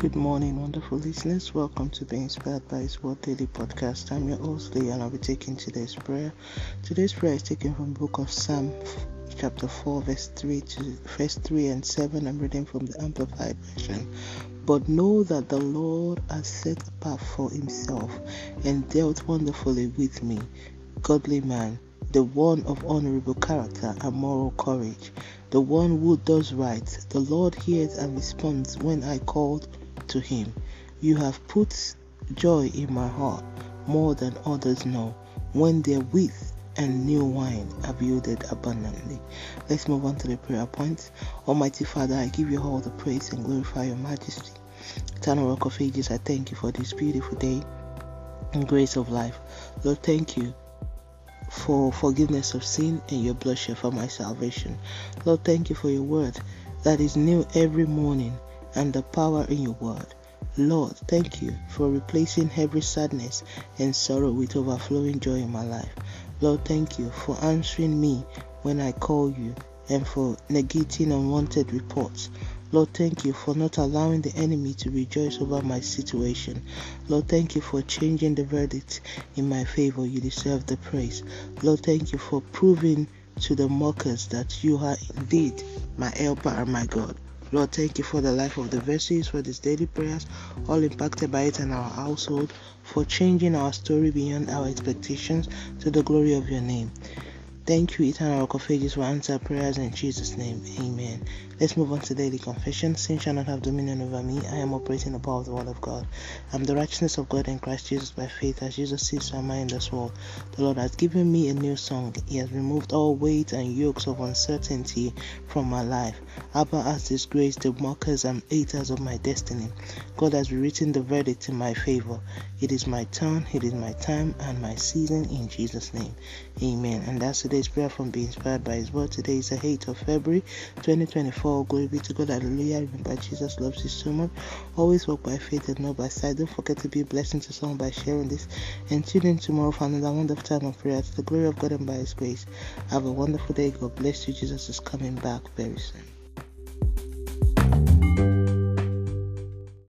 Good morning, wonderful listeners. Welcome to the Inspired by His Word Daily Podcast. I'm your host, Lee, and I'll be taking today's prayer. Today's prayer is taken from the book of Psalm, chapter 4, verse 3 to verse 3 and 7. I'm reading from the Amplified Version. But know that the Lord has set apart for himself and dealt wonderfully with me, godly man, the one of honorable character and moral courage, the one who does right. The Lord hears and responds when I called to him. You have put joy in my heart more than others know, when their wheat and new wine yielded abundantly. Let's move on to the prayer points. Almighty Father, I give you all the praise and glorify your majesty. Eternal Rock of Ages, I thank you for this beautiful day and grace of life. Lord, thank you for forgiveness of sin and your bloodshed for my salvation. Lord, thank you for your word that is new every morning and the power in your word. Lord, thank you for replacing every sadness and sorrow with overflowing joy in my life. Lord, thank you for answering me when I call you and for negating unwanted reports. Lord, thank you for not allowing the enemy to rejoice over my situation. Lord, thank you for changing the verdict in my favor. You deserve the praise. Lord, thank you for proving to the mockers that you are indeed my helper and my God. Lord, thank you for the life of the verses, for these daily prayers, all impacted by it and our household, for changing our story beyond our expectations to the glory of your name. Thank you, eternal rock of ages, for answer prayers in Jesus' name. Amen. Let's move on to daily confession. Sin shall not have dominion over me. I am operating the power of the word of God. I'm the righteousness of God in Christ Jesus by faith as Jesus on my in this world. The Lord has given me a new song. He has removed all weight and yokes of uncertainty from my life. Abba has disgraced the mockers and haters of my destiny. God has rewritten the verdict in my favor. It is my turn, it is my time and my season in Jesus' name. Amen. And that's today's prayer from being inspired by His word. Today is the 8th of February 2024. Glory be to God. Hallelujah. Remember, Jesus loves you so much. Always walk by faith and not by sight. Don't forget to be a blessing to someone by sharing this. And tune in tomorrow for another wonderful time of prayer to the glory of God and by His grace. Have a wonderful day. God bless you. Jesus is coming back very soon thank you